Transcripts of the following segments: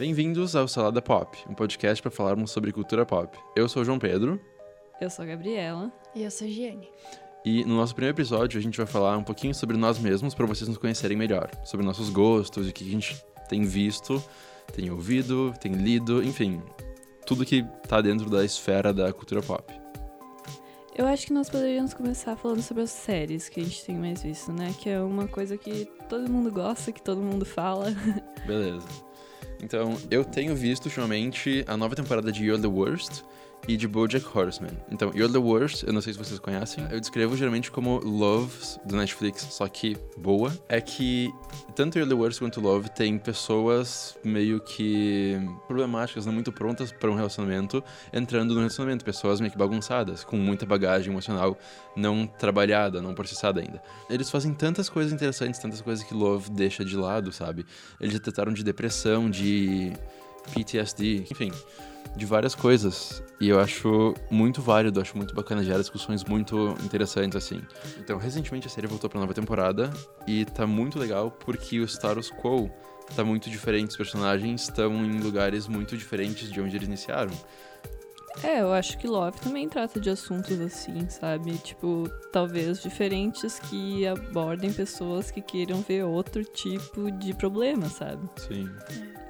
Bem-vindos ao Salada Pop, um podcast para falarmos sobre cultura pop. Eu sou o João Pedro. Eu sou a Gabriela. E eu sou a Giane. E no nosso primeiro episódio a gente vai falar um pouquinho sobre nós mesmos para vocês nos conhecerem melhor, sobre nossos gostos o que a gente tem visto, tem ouvido, tem lido, enfim, tudo que tá dentro da esfera da cultura pop. Eu acho que nós poderíamos começar falando sobre as séries que a gente tem mais visto, né? Que é uma coisa que todo mundo gosta, que todo mundo fala. Beleza. Então, eu tenho visto ultimamente a nova temporada de You're the Worst e de BoJack Horseman. Então, You're the Worst, eu não sei se vocês conhecem, eu descrevo geralmente como Loves do Netflix, só que boa. É que tanto You're the Worst quanto Love tem pessoas meio que problemáticas, não muito prontas para um relacionamento, entrando no relacionamento, pessoas meio que bagunçadas, com muita bagagem emocional não trabalhada, não processada ainda. Eles fazem tantas coisas interessantes, tantas coisas que Love deixa de lado, sabe? Eles já de depressão, de PTSD, enfim de várias coisas. E eu acho muito válido, acho muito bacana, gera discussões muito interessantes, assim. Então, recentemente a série voltou pra nova temporada e tá muito legal porque o status quo tá muito diferente, os personagens estão em lugares muito diferentes de onde eles iniciaram. É, eu acho que Love também trata de assuntos assim, sabe? Tipo, talvez diferentes que abordem pessoas que queiram ver outro tipo de problema, sabe? Sim.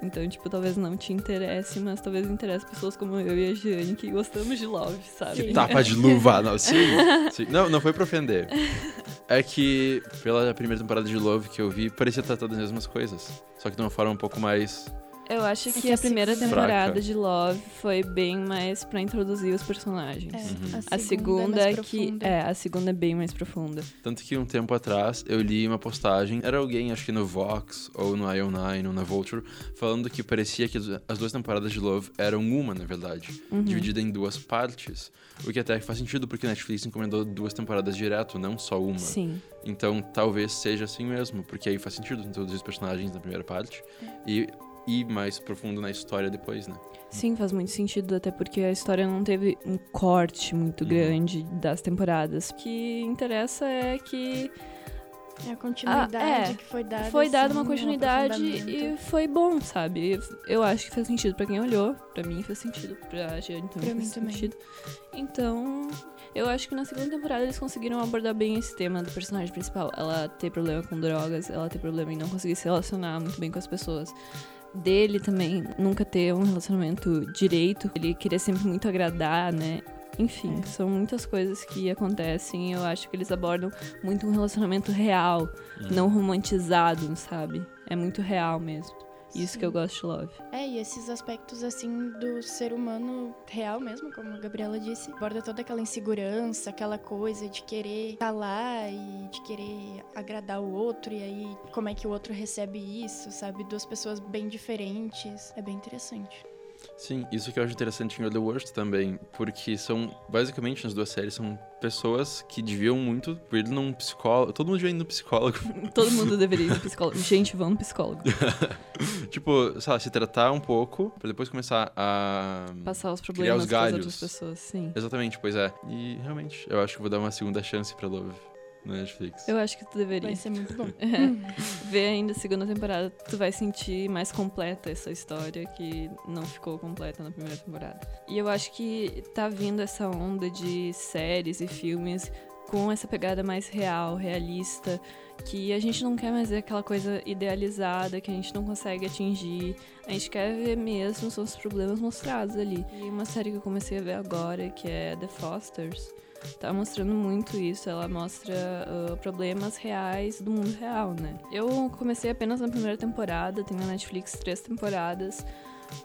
Então, tipo, talvez não te interesse, mas talvez interesse pessoas como eu e a Jane que gostamos de Love, sabe? Que tapa de luva, não. Sim, sim. Não, não foi pra ofender. É que pela primeira temporada de Love que eu vi, parecia tratar das mesmas coisas. Só que de uma forma um pouco mais eu acho é que, que a primeira temporada fraca. de Love foi bem mais para introduzir os personagens. É, uhum. A segunda, a segunda é, é que é, a segunda é bem mais profunda. Tanto que um tempo atrás eu li uma postagem, era alguém acho que no Vox ou no IO9 ou na Vulture, falando que parecia que as duas temporadas de Love eram uma, na verdade, uhum. dividida em duas partes. O que até faz sentido porque a Netflix encomendou duas temporadas direto, não só uma. Sim. Então talvez seja assim mesmo, porque aí faz sentido introduzir os personagens na primeira parte é. e ir mais profundo na história depois, né? Sim, faz muito sentido, até porque a história não teve um corte muito uhum. grande das temporadas. O que interessa é que. É a continuidade ah, é, que foi dada. Foi dada assim, uma continuidade e foi bom, sabe? Eu acho que fez sentido para quem olhou. para mim fez sentido. Pra Giane também pra fez sentido. Também. Então, eu acho que na segunda temporada eles conseguiram abordar bem esse tema do personagem principal. Ela ter problema com drogas, ela ter problema em não conseguir se relacionar muito bem com as pessoas dele também nunca ter um relacionamento direito. Ele queria sempre muito agradar, né? Enfim, é. são muitas coisas que acontecem. Eu acho que eles abordam muito um relacionamento real, uhum. não romantizado, sabe? É muito real mesmo. Isso Sim. que eu gosto de Love. É, e esses aspectos, assim, do ser humano real mesmo, como a Gabriela disse, aborda toda aquela insegurança, aquela coisa de querer estar lá e de querer agradar o outro, e aí como é que o outro recebe isso, sabe? Duas pessoas bem diferentes. É bem interessante. Sim, isso que eu acho interessante em The Worst também, porque são, basicamente, nas duas séries, são pessoas que deviam muito ir num psicólogo. Todo mundo devia ir no psicólogo. Todo mundo deveria ir no psicólogo. Gente, vamos no psicólogo. tipo, sei lá, se tratar um pouco, pra depois começar a. Passar os problemas criar os galhos. outras pessoas, sim. Exatamente, pois é. E realmente, eu acho que vou dar uma segunda chance pra Love no Netflix. Eu acho que tu deveria. Vai ser muito bom. Ver ainda a segunda temporada, tu vai sentir mais completa essa história que não ficou completa na primeira temporada. E eu acho que tá vindo essa onda de séries e filmes com essa pegada mais real, realista, que a gente não quer mais ver aquela coisa idealizada que a gente não consegue atingir. A gente quer ver mesmo os problemas mostrados ali. E uma série que eu comecei a ver agora, que é The Fosters, tá mostrando muito isso. Ela mostra uh, problemas reais do mundo real, né? Eu comecei apenas na primeira temporada, tem na Netflix três temporadas,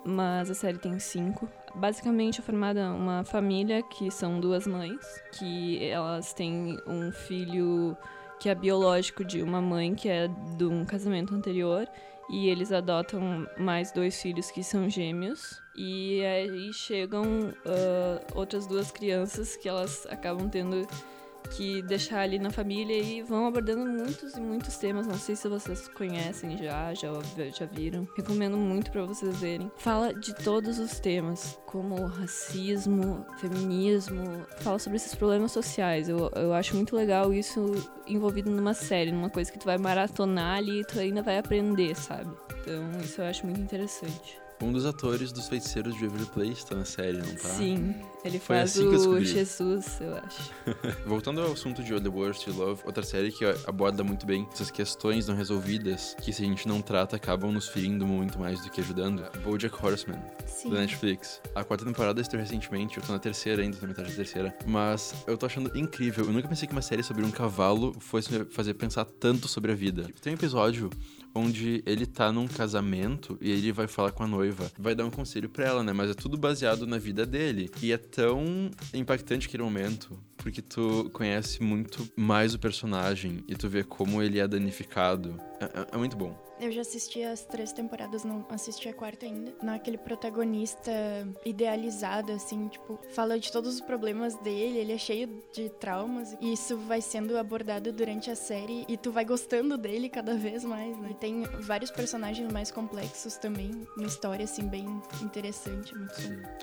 mas a série tem cinco. Basicamente é formada uma família que são duas mães, que elas têm um filho que é biológico de uma mãe que é de um casamento anterior e eles adotam mais dois filhos que são gêmeos. E aí chegam uh, outras duas crianças que elas acabam tendo que deixar ali na família e vão abordando muitos e muitos temas. Não sei se vocês conhecem já, já, já viram. Recomendo muito para vocês verem. Fala de todos os temas, como racismo, feminismo, fala sobre esses problemas sociais. Eu, eu acho muito legal isso envolvido numa série, numa coisa que tu vai maratonar ali e tu ainda vai aprender, sabe? Então, isso eu acho muito interessante. Um dos atores dos feiticeiros de Waverly Place tá na série, não tá? Sim, ele Foi faz assim o. Jesus, eu acho. Voltando ao assunto de The Worst You Love, outra série que aborda muito bem essas questões não resolvidas, que se a gente não trata, acabam nos ferindo muito mais do que ajudando. BoJack Horseman, Sim. da Netflix. A quarta temporada estreou recentemente, eu tô na terceira ainda, tô na metade da terceira. Mas eu tô achando incrível. Eu nunca pensei que uma série sobre um cavalo fosse me fazer pensar tanto sobre a vida. Tem um episódio onde ele tá num casamento e ele vai falar com a noiva, vai dar um conselho pra ela, né? Mas é tudo baseado na vida dele. E é tão impactante aquele momento, porque tu conhece muito mais o personagem e tu vê como ele é danificado. É, é- é muito bom. Eu já assisti as três temporadas, não assisti a quarta ainda. Naquele protagonista idealizado, assim, tipo, fala de todos os problemas dele, ele é cheio de traumas. E isso vai sendo abordado durante a série e tu vai gostando dele cada vez mais, né? E tem vários personagens mais complexos também, uma história, assim, bem interessante, muito.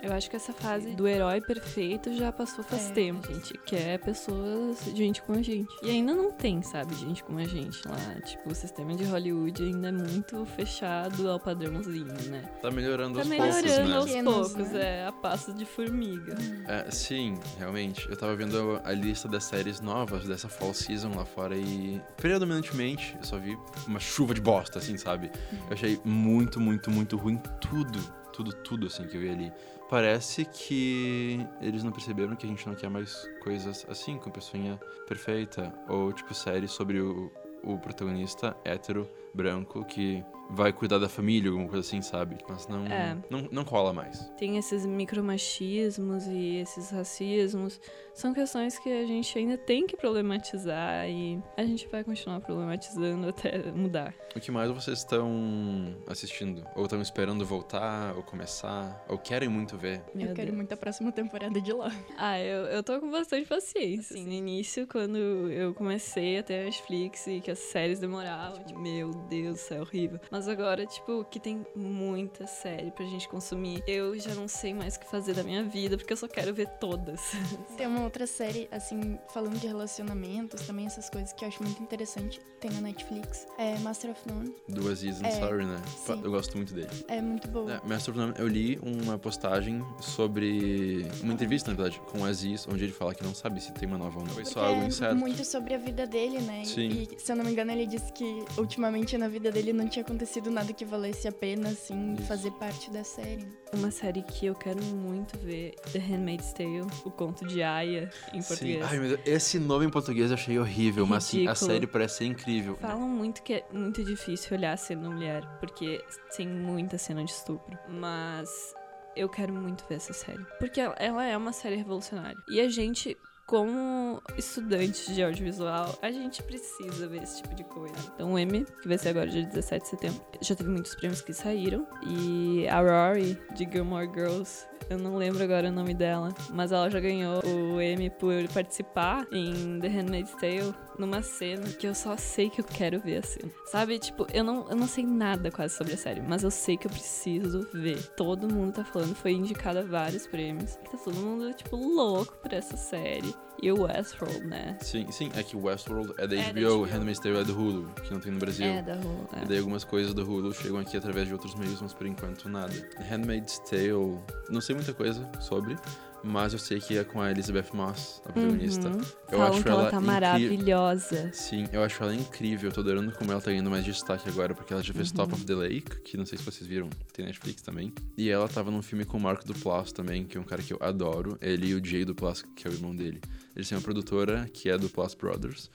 Eu acho que essa fase do herói perfeito já passou faz É. tempo. A gente quer pessoas, gente como a gente. E ainda não tem, sabe, gente como a gente lá. Tipo, o sistema de Hollywood ainda é muito fechado ao padrãozinho, né? Tá melhorando Tá aos melhorando poucos, né? aos Pequenos, poucos, né? é, a passo de formiga. É, sim, realmente. Eu tava vendo a lista das séries novas dessa fall season lá fora e, predominantemente, eu só vi uma chuva de bosta, assim, sabe? Eu achei muito, muito, muito ruim tudo, tudo, tudo, assim, que eu vi ali. Parece que eles não perceberam que a gente não quer mais coisas assim, com pessoinha perfeita. Ou, tipo, séries sobre o, o protagonista hétero, branco, que vai cuidar da família, alguma coisa assim, sabe? Mas não, É. não, não cola mais. Tem esses micromachismos e esses racismos. São questões que a gente ainda tem que problematizar e a gente vai continuar problematizando até mudar. O que mais vocês estão assistindo? Ou estão esperando voltar, ou começar, ou querem muito ver? Meu eu quero Deus. muito a próxima temporada de lá. Ah, eu, eu tô com bastante paciência. Assim, no início, quando eu comecei a ter a Netflix e que as séries demoravam, tipo, meu Deus do céu, horrível. Mas agora, tipo, que tem muita série pra gente consumir, eu já não sei mais o que fazer da minha vida, porque eu só quero ver todas. Tem uma outra série, assim, falando de relacionamentos, também essas coisas que eu acho muito interessante, tem na Netflix. É Master of None. Do Aziz É, Ansari, né? sim. Eu gosto muito dele. É muito boa. É, Master of None, eu li uma postagem sobre. Uma entrevista, na verdade, com o Aziz, onde ele fala que não sabe se tem uma nova ou não. Foi só algo é incerto. muito sobre a vida dele, né? Sim. E, se eu não me engano, ele disse que ultimamente na vida dele não tinha acontecido nada que valesse a pena, assim, Isso. fazer parte da série. Uma série que eu quero muito ver, The Handmaid's Tale, o conto de Aya, em Sim. português. Ai, meu Deus, esse nome em português eu achei horrível, mas assim, a série parece ser incrível. Falam muito que é muito difícil olhar a cena mulher, porque tem muita cena de estupro. Mas eu quero muito ver essa série. Porque ela é uma série revolucionária. E a gente, como estudantes de audiovisual, a gente precisa ver esse tipo de coisa. Então o Emmy, que vai ser agora dia 17 de setembro, já teve muitos prêmios que saíram. E a Rory, de Gilmore Girls, eu não lembro agora o nome dela, mas ela já ganhou o Emmy por participar em The Handmaid's Tale numa cena que eu só sei que eu quero ver a cena. Sabe, tipo, eu não, eu não sei nada quase sobre a série, mas eu sei que eu preciso ver. Todo mundo tá falando, foi indicada vários prêmios. Tá todo mundo, tipo, louco por essa série. E o Westworld, né? Sim, sim, é que Westworld é da É da HBO, HBO. Handmaid's Tale é do Hulu, que não tem no Brasil. É, da Hulu. E daí algumas coisas do Hulu chegam aqui através de outros meios, mas por enquanto nada. Handmaid's Tale, não sei muita coisa sobre, mas eu sei que é com a Elizabeth Moss, a protagonista. Uhum. Eu Falam acho que ela ela tá incri- maravilhosa. Sim, eu acho ela incrível. Eu tô adorando como ela tá ganhando mais destaque agora, porque ela já fez Uhum. Top of the Lake, que não sei se vocês viram, tem Netflix também. E ela tava num filme com o Marco Duplass também, que é um cara que eu adoro. Ele e o Jay Duplass, que é o irmão dele. Eles têm uma produtora que é Duplass Brothers.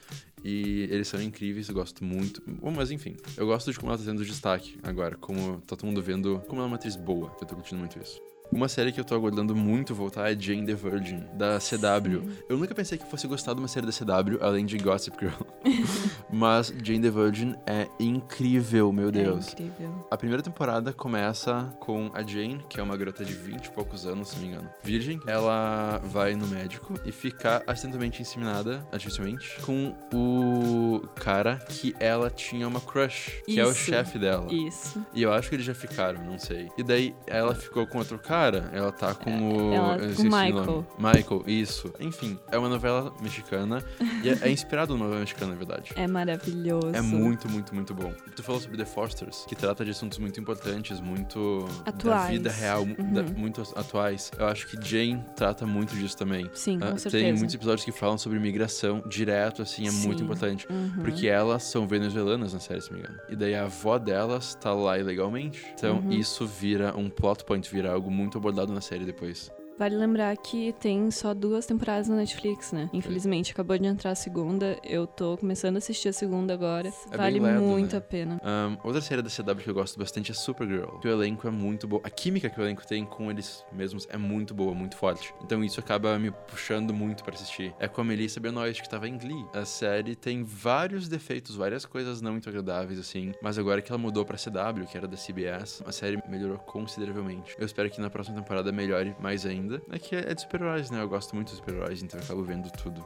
E eles são incríveis, eu gosto muito. Bom, mas enfim, eu gosto de como ela tá tendo destaque agora, como tá todo mundo vendo como ela é uma atriz boa. Eu tô curtindo muito isso. Uma série que eu tô aguardando muito voltar é Jane the Virgin, da CW. Eu nunca pensei que fosse gostar de uma série da CW, além de Gossip Girl. Mas Jane the Virgin é incrível, meu Deus. É incrível. A primeira temporada começa com a Jane, que é uma garota de 20 e poucos anos, se não me engano. Virgem. Ela vai no médico e fica acidentalmente inseminada, artificialmente, com o cara que ela tinha uma crush, que é o Isso. chefe dela. Isso. E eu acho que eles já ficaram, não sei. E daí ela ficou com outro cara, ela tá com o. ela- eu com Michael. Michael, isso. Enfim, é uma novela mexicana. e é, é inspirado numa novela mexicana, na verdade. É maravilhoso. É muito, muito, muito bom. Tu falou sobre The Fosters, que trata de assuntos muito importantes, muito Atuais. da vida real, Uhum. da- muito atuais. Eu acho que Jane trata muito disso também. Sim, com Ah, certeza. tem muitos episódios que falam sobre migração direto, assim, é muito Sim. importante. Uhum. Porque elas são venezuelanas na série, se não me engano. E daí a avó delas tá lá ilegalmente. Então Uhum. isso vira um plot point, vira algo muito abordado na série depois. Vale lembrar que tem só duas temporadas na Netflix, né? Infelizmente, acabou de entrar a segunda. Eu tô começando a assistir a segunda agora. É vale muito né? a pena. Ahn, outra série da CW que eu gosto bastante é Supergirl. Que o elenco é muito bom. A química que o elenco tem com eles mesmos é muito boa, muito forte. Então isso acaba me puxando muito pra assistir. É com a Melissa Benoist, que tava em Glee. A série tem vários defeitos, várias coisas não muito agradáveis, assim. Mas agora que ela mudou pra CW, que era da CBS, a série melhorou consideravelmente. Eu espero que na próxima temporada melhore mais ainda. É que é de super-heróis, né? Eu gosto muito de super-heróis, então eu acabo vendo tudo.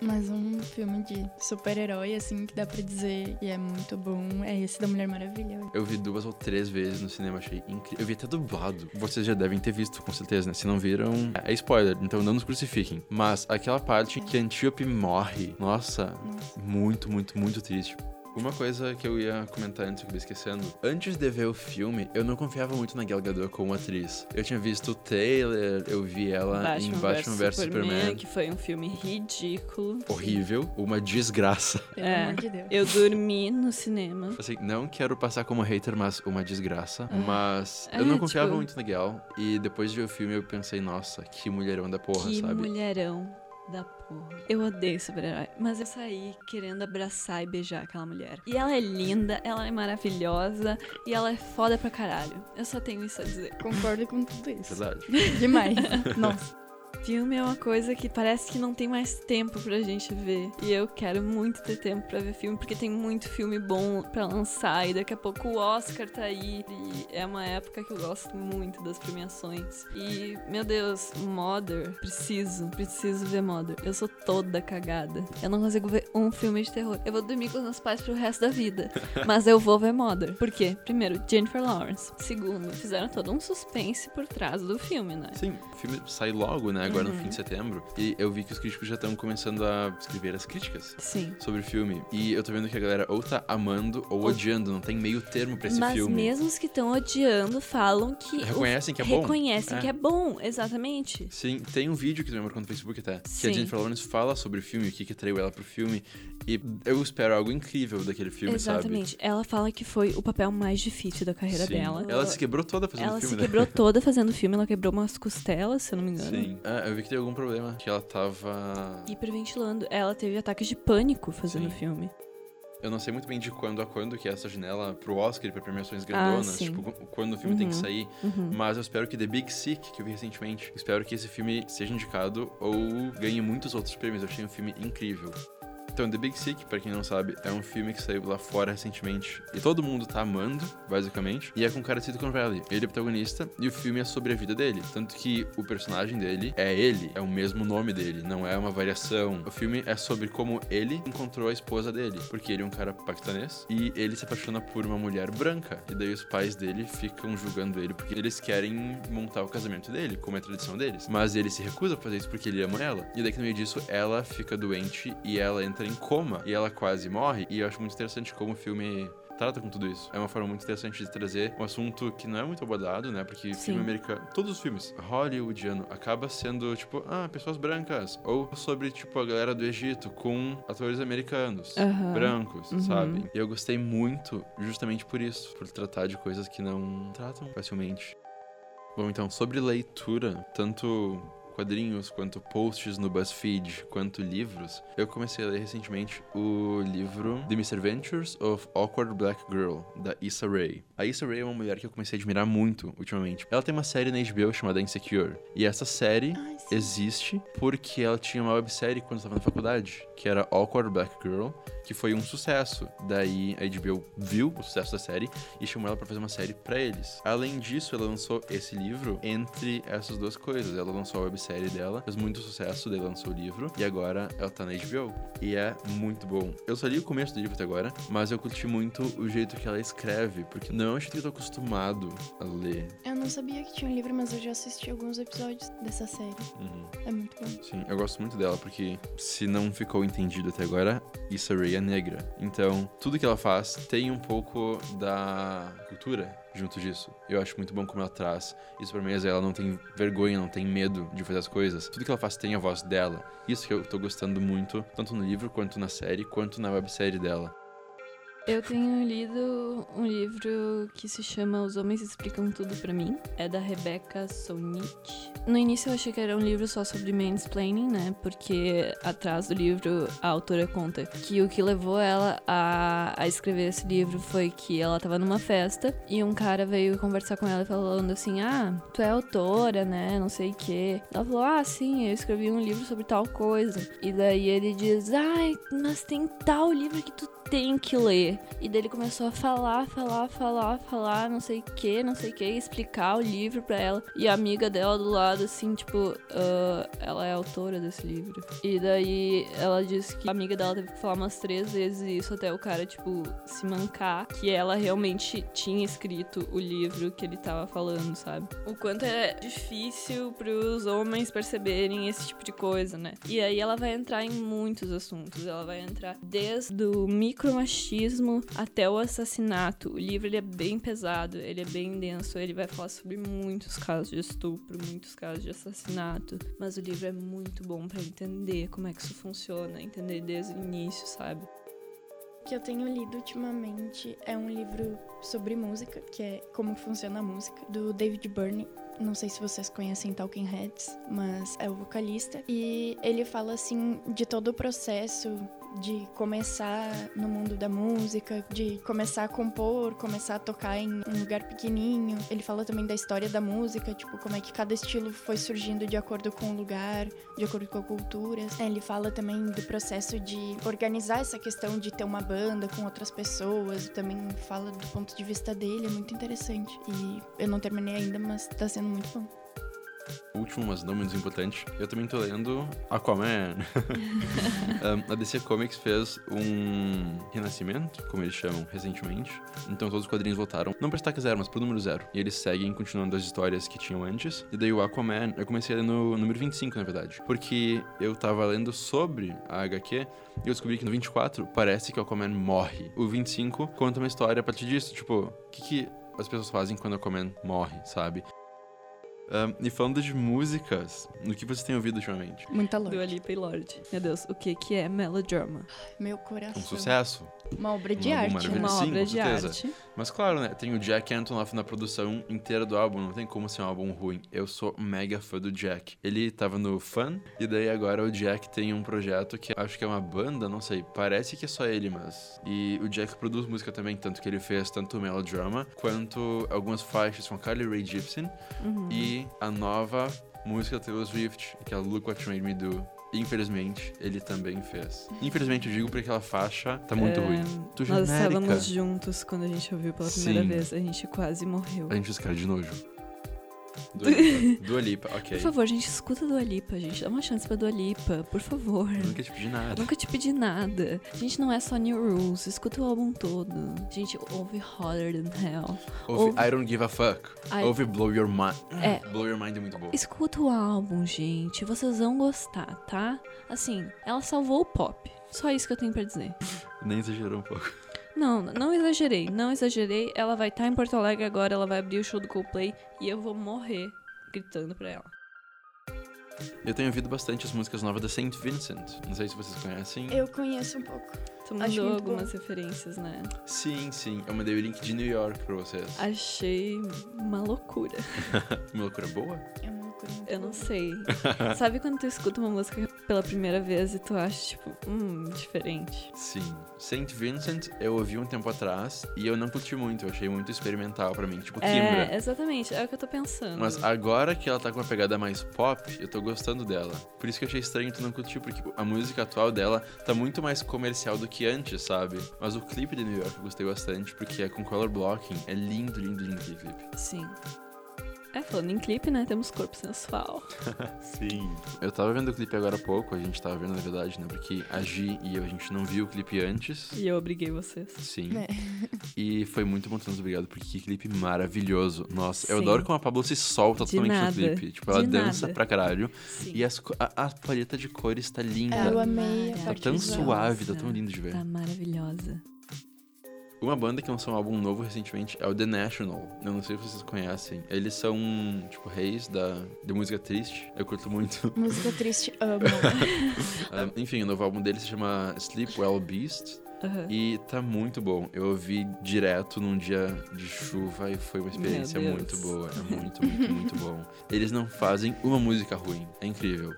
Mas um filme de super-herói, assim, que dá pra dizer e é muito bom, é esse da Mulher Maravilha. Eu vi duas ou três vezes no cinema, achei incrível. Eu vi até dublado. Vocês já devem ter visto, com certeza, né? Se não viram, é spoiler, então não nos crucifiquem. Mas aquela parte que a Antiope morre, nossa, Nossa. muito, muito, muito triste. Uma coisa que eu ia comentar antes, que eu acabei esquecendo. Antes de ver o filme, eu não confiava muito na Gal Gadot como atriz. Eu tinha visto o trailer, eu vi ela em Batman vs Superman. que foi um filme ridículo. Horrível, uma desgraça. Pelo É. amor de Deus. Eu dormi no cinema. Assim, não quero passar como hater, mas uma desgraça. Mas É, eu não confiava tipo- muito na Gal. E depois de ver o filme, eu pensei, nossa, que mulherão da porra, que sabe? mulherão da porra. Eu odeio super-herói, mas eu saí querendo abraçar e beijar aquela mulher. E ela é linda, ela é maravilhosa e ela é foda pra caralho. Eu só tenho isso a dizer. Concordo com tudo isso. Verdade. Demais. Nossa. Filme é uma coisa que parece que não tem mais tempo pra gente ver. E eu quero muito ter tempo pra ver filme, porque tem muito filme bom pra lançar. E daqui a pouco o Oscar tá aí. E é uma época que eu gosto muito das premiações. E, meu Deus, Mother. Preciso, preciso ver Mother. Eu sou toda cagada. Eu não consigo ver um filme de terror. Eu vou dormir com os meus pais pro resto da vida. Mas eu vou ver Mother. Por quê? Primeiro, Jennifer Lawrence. Segundo, fizeram todo um suspense por trás do filme, né? Sim, o filme sai logo, né? Agora no Uhum. fim de setembro. E eu vi que os críticos já estão começando a escrever as críticas Sim. sobre o filme. E eu tô vendo que a galera ou tá amando ou odiando. Não tem meio termo pra esse Mas filme. mesmo os que estão odiando falam que. Reconhecem que é bom. reconhecem É. que é bom, exatamente. Sim, tem um vídeo que tu me marcou no Facebook até. Que a Sim. Jennifer Lawrence fala sobre o filme, o que que atraiu ela pro filme. E eu espero algo incrível daquele filme, Exatamente. Ela fala que foi o papel mais difícil da sabe? carreira Sim. dela. Ela se quebrou toda fazendo Ela filme, se né? quebrou toda fazendo filme, ela quebrou umas costelas, se eu não me engano. Sim. Ah, eu vi que teve algum problema. Que ela tava. Hiperventilando. Ela teve ataques de pânico fazendo Sim. filme. Eu não sei muito bem de quando a quando que é essa janela pro Oscar e pra premiações grandonas. Ah, tipo, quando o filme tem que Uhum. sair. Uhum. Mas eu espero que The Big Sick, que eu vi recentemente, espero que esse filme seja indicado ou ganhe muitos outros prêmios. Eu achei um filme incrível. Então, The Big Sick, pra quem não sabe, é um filme que saiu lá fora recentemente e todo mundo tá amando, basicamente. E é com o cara Silicon Valley. Ele é o protagonista e o filme é sobre a vida dele. Tanto que o personagem dele é ele, é o mesmo nome dele, não é uma variação. O filme é sobre como ele encontrou a esposa dele, porque ele é um cara paquistanês e ele se apaixona por uma mulher branca. E daí os pais dele ficam julgando ele porque eles querem montar o casamento dele, como é a tradição deles. Mas ele se recusa a fazer isso porque ele ama ela. E daí que no meio disso ela fica doente e ela entra em coma e ela quase morre. E eu acho muito interessante como o filme trata com tudo isso. É uma forma muito interessante de trazer um assunto que não é muito abordado, né? Porque Sim. filme americano, todos os filmes hollywoodiano acaba sendo tipo, ah, pessoas brancas ou sobre tipo a galera do Egito com atores americanos, Aham. brancos, Uhum. sabe? E eu gostei muito justamente por isso, por tratar de coisas que não tratam facilmente. Bom, então, sobre leitura, tanto quadrinhos, quanto posts no BuzzFeed, quanto livros, eu comecei a ler recentemente o livro The Misadventures of Awkward Black Girl, da Issa Rae. A Issa Rae é uma mulher que eu comecei a admirar muito ultimamente. Ela tem uma série na HBO chamada Insecure, e essa série Ai. Existe porque ela tinha uma websérie quando estava na faculdade, que era Awkward Black Girl, que foi um sucesso. Daí a HBO viu o sucesso da série e chamou ela pra fazer uma série pra eles. Além disso, ela lançou esse livro entre essas duas coisas. Ela lançou a websérie dela, fez muito sucesso, daí lançou o livro e agora ela tá na HBO. E é muito bom. Eu só li o começo do livro até agora, mas eu curti muito o jeito que ela escreve, porque não não é que eu tô acostumado a ler. Eu não sabia que tinha um livro, mas eu já assisti alguns episódios dessa série. Uhum. É muito bom. Sim, eu gosto muito dela, porque se não ficou entendido até agora, Issa Rae é negra. Então, tudo que ela faz tem um pouco da cultura junto disso. Eu acho muito bom como ela traz isso pra mesa. Ela não tem vergonha, não tem medo de fazer as coisas. Tudo que ela faz tem a voz dela. Isso que eu tô gostando muito, tanto no livro, quanto na série, quanto na websérie dela. Eu tenho lido um livro que se chama Os Homens Explicam Tudo Pra Mim. É da Rebecca Solnit. No início eu achei que era um livro só sobre mansplaining, né? Porque atrás do livro a autora conta que o que levou ela a, a escrever esse livro foi que ela tava numa festa e um cara veio conversar com ela falando assim: Ah, tu é autora, né? Não sei o quê. Ela falou: Ah, sim, eu escrevi um livro sobre tal coisa. E daí ele diz: Ai, mas tem tal livro que tu tem que ler. E daí ele começou a falar, falar, falar, falar, não sei o que, não sei o que, explicar o livro pra ela. E a amiga dela do lado, assim, tipo, uh, ela é autora desse livro. E daí ela disse que a amiga dela teve que falar umas três vezes isso até o cara, tipo, se mancar que ela realmente tinha escrito o livro que ele tava falando, sabe? O quanto é difícil pros homens perceberem esse tipo de coisa, né? E aí ela vai entrar em muitos assuntos. Ela vai entrar desde o micromachismo até o assassinato. O livro ele é bem pesado, ele é bem denso, ele vai falar sobre muitos casos de estupro, muitos casos de assassinato, mas o livro é muito bom para entender como é que isso funciona, entender desde o início, sabe? Que eu tenho lido ultimamente é um livro sobre música, que é Como Funciona a Música, do David Byrne. Não sei se vocês conhecem Talking Heads, mas é o vocalista. E ele fala assim de todo o processo de começar no mundo da música, de começar a compor, começar a tocar em um lugar pequenininho. Ele fala também da história da música, tipo, como é que cada estilo foi surgindo de acordo com o lugar, de acordo com a cultura. Ele fala também do processo de organizar essa questão de ter uma banda com outras pessoas, também fala do ponto de vista dele, é muito interessante. E eu não terminei ainda, mas tá sendo muito bom. Último, mas não menos importante, eu também tô lendo Aquaman. um, a DC Comics fez um renascimento, como eles chamam, recentemente. Então todos os quadrinhos voltaram, não pra estaca zero, mas pro número zero. E eles seguem continuando as histórias que tinham antes. E daí o Aquaman, eu comecei a ler no número 25, na verdade. Porque eu tava lendo sobre a HQ e eu descobri que no 24 parece que o Aquaman morre. O 25 conta uma história a partir disso, tipo, o que, que as pessoas fazem quando o Aquaman morre, sabe? Um, e falando de músicas, o que você tem ouvido ultimamente? Muita Lorde. Dua Lipa e Lorde. Meu Deus, o que que é melodrama? Meu coração. Um sucesso. Uma obra de Um álbum arte. maravilhoso. Uma Sim, obra com de certeza. arte. Mas claro, né? Tem o Jack Antonoff na produção inteira do álbum. Não tem como ser um álbum ruim. Eu sou mega fã do Jack. Ele tava no Fun, e daí agora o Jack tem um projeto que acho que é uma banda, não sei. Parece que é só ele, mas. E o Jack produz música também, tanto que ele fez tanto o Melodrama quanto algumas faixas com a Carly Rae Jepsen Uhum. e a nova música da Taylor Swift, que é a Look What You Made Me Do. Infelizmente, ele também fez. Infelizmente, eu digo porque aquela faixa tá muito É, ruim. Tu Nós genérica. estávamos juntos quando a gente ouviu pela primeira Sim. vez. A gente quase morreu. A gente fez cara de nojo. Dua Lipa, Dua Lipa, ok. Por favor, gente, escuta Dua Lipa, gente. Dá uma chance pra Dua Lipa, por favor. Eu nunca te pedi nada. Nunca te pedi nada. A gente não é só New Rules, escuta o álbum todo. Gente, ouve Hotter Than Hell. Ouve ouve- I Don't Give a Fuck. I- Ouve Blow Your Mind. É. Blow Your Mind é muito bom. Escuta o álbum, gente. Vocês vão gostar, tá? Assim, ela salvou o pop. Só isso que eu tenho pra dizer. Nem exagerou um pouco. Não, não exagerei, não exagerei. Ela vai estar em Porto Alegre agora, ela vai abrir o show do Coldplay e eu vou morrer gritando pra ela. Eu tenho ouvido bastante as músicas novas da Saint Vincent. Não sei se vocês conhecem. Eu conheço um pouco. Tu Acho mandou algumas referências, né? Sim, sim. Eu mandei o link de New York pra vocês. Achei uma loucura. Uma loucura boa? É uma Eu não sei. Sabe quando tu escuta uma música pela primeira vez e tu acha, tipo, hum, diferente? Sim. Saint Vincent eu ouvi um tempo atrás e eu não curti muito. Eu achei muito experimental pra mim. Tipo, Kimbra. É, exatamente, é o que eu tô pensando. Mas agora que ela tá com uma pegada mais pop, eu tô gostando dela. Por isso que eu achei estranho tu não curtir, porque tipo, a música atual dela tá muito mais comercial do que antes, sabe? Mas o clipe de New York eu gostei bastante, porque é com color blocking. É lindo, lindo, lindo aquele clipe. Sim. É, falando em clipe, né? Temos corpo sensual. Sim. Eu tava vendo o clipe agora há pouco, a gente tava vendo na verdade, né? Porque a Gi e eu, a gente não viu o clipe antes. E eu obriguei vocês. Sim. É. E foi muito bom nos obrigado, porque que clipe maravilhoso. Nossa, eu Sim. adoro como a Pablo se solta De totalmente no nada. clipe. Tipo, ela De dança nada. pra caralho. Sim. E as a, a paleta de cores tá linda. É, eu amei Tá tão suave, tá tão lindo de ver. Tá maravilhosa. Uma banda que lançou um álbum novo recentemente é o The National. Eu não sei se vocês conhecem. Eles são, tipo, reis da, da música triste. Eu curto muito. Música triste, amo. Ah, enfim, o novo álbum deles se chama Sleep Well Beast. Aham. E tá muito bom. Eu ouvi direto num dia de chuva e foi uma experiência muito boa. É muito, muito, muito bom. Eles não fazem uma música ruim. É incrível.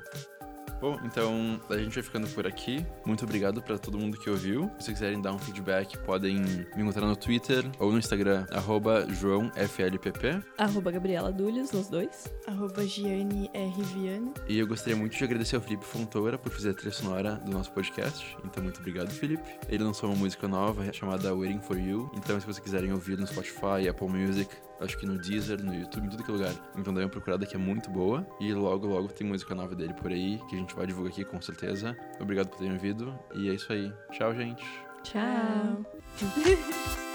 Bom, então a gente vai ficando por aqui. Muito obrigado pra todo mundo que ouviu. Se vocês quiserem dar um feedback, podem me encontrar no Twitter ou no Instagram, arroba JoãoFLPP. Arroba Gabriela Dulhos, nos dois. Arroba Giane R. Viana. E eu gostaria muito de agradecer ao Felipe Fontoura por fazer a trilha sonora do nosso podcast. Então, muito obrigado, Felipe. Ele lançou uma música nova chamada Waiting for You. Então, se vocês quiserem ouvir no Spotify, Apple Music, acho que no Deezer, no YouTube, em tudo que é lugar. Então, dê uma procurada que é muito boa. E logo, logo tem música nova dele por aí, que a gente vai divulgar aqui com certeza. Obrigado por terem ouvido. E é isso aí. Tchau, gente. Tchau. Tchau.